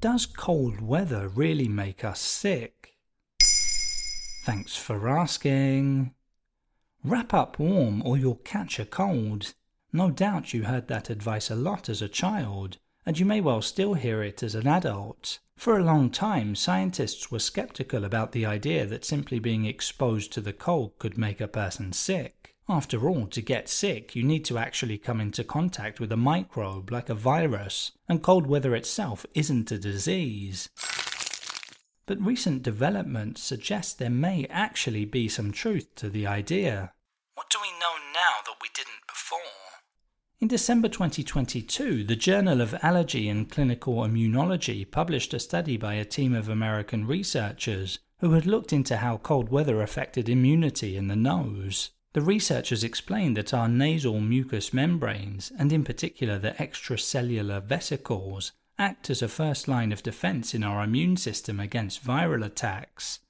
Does cold weather really make us sick? Thanks for asking. Wrap up warm or you'll catch a cold. No doubt you heard that advice a lot as a child, and you may well still hear it as an adult. For a long time, scientists were skeptical about the idea that simply being exposed to the cold could make a person sick. After all, to get sick, you need to actually come into contact with a microbe like a virus, and cold weather itself isn't a disease. But recent developments suggest there may actually be some truth to the idea. What do we know now that we didn't before? In December 2022, the Journal of Allergy and Clinical Immunology published a study by a team of American researchers who had looked into how cold weather affected immunity in the nose. The researchers explained that our nasal mucous membranes, and in particular the extracellular vesicles, act as a first line of defense in our immune system against viral attacks.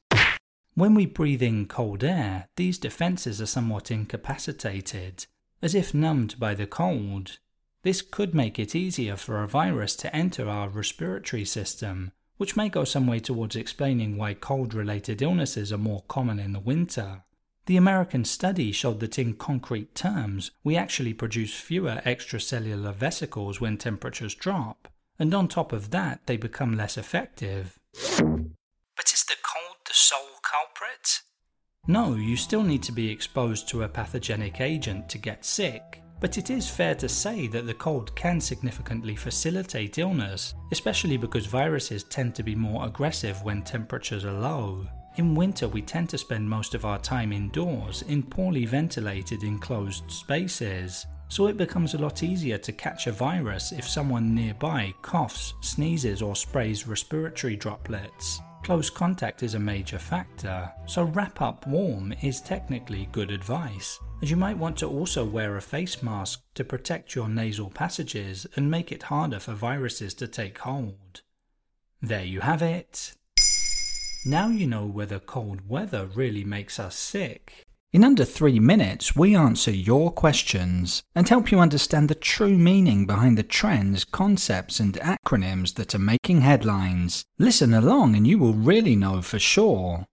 When we breathe in cold air, these defenses are somewhat incapacitated, as if numbed by the cold. This could make it easier for a virus to enter our respiratory system, which may go some way towards explaining why cold related illnesses are more common in the winter. The American study showed that in concrete terms, we actually produce fewer extracellular vesicles when temperatures drop, and on top of that, they become less effective. But is the cold the sole culprit? No, you still need to be exposed to a pathogenic agent to get sick, but it is fair to say that the cold can significantly facilitate illness, especially because viruses tend to be more aggressive when temperatures are low. In winter, we tend to spend most of our time indoors in poorly ventilated enclosed spaces, so it becomes a lot easier to catch a virus if someone nearby coughs, sneezes, or sprays respiratory droplets. Close contact is a major factor, so wrap up warm is technically good advice, as you might want to also wear a face mask to protect your nasal passages and make it harder for viruses to take hold. There you have it. Now you know whether cold weather really makes us sick. In under three minutes, we answer your questions and help you understand the true meaning behind the trends, concepts, and acronyms that are making headlines. Listen along and you will really know for sure.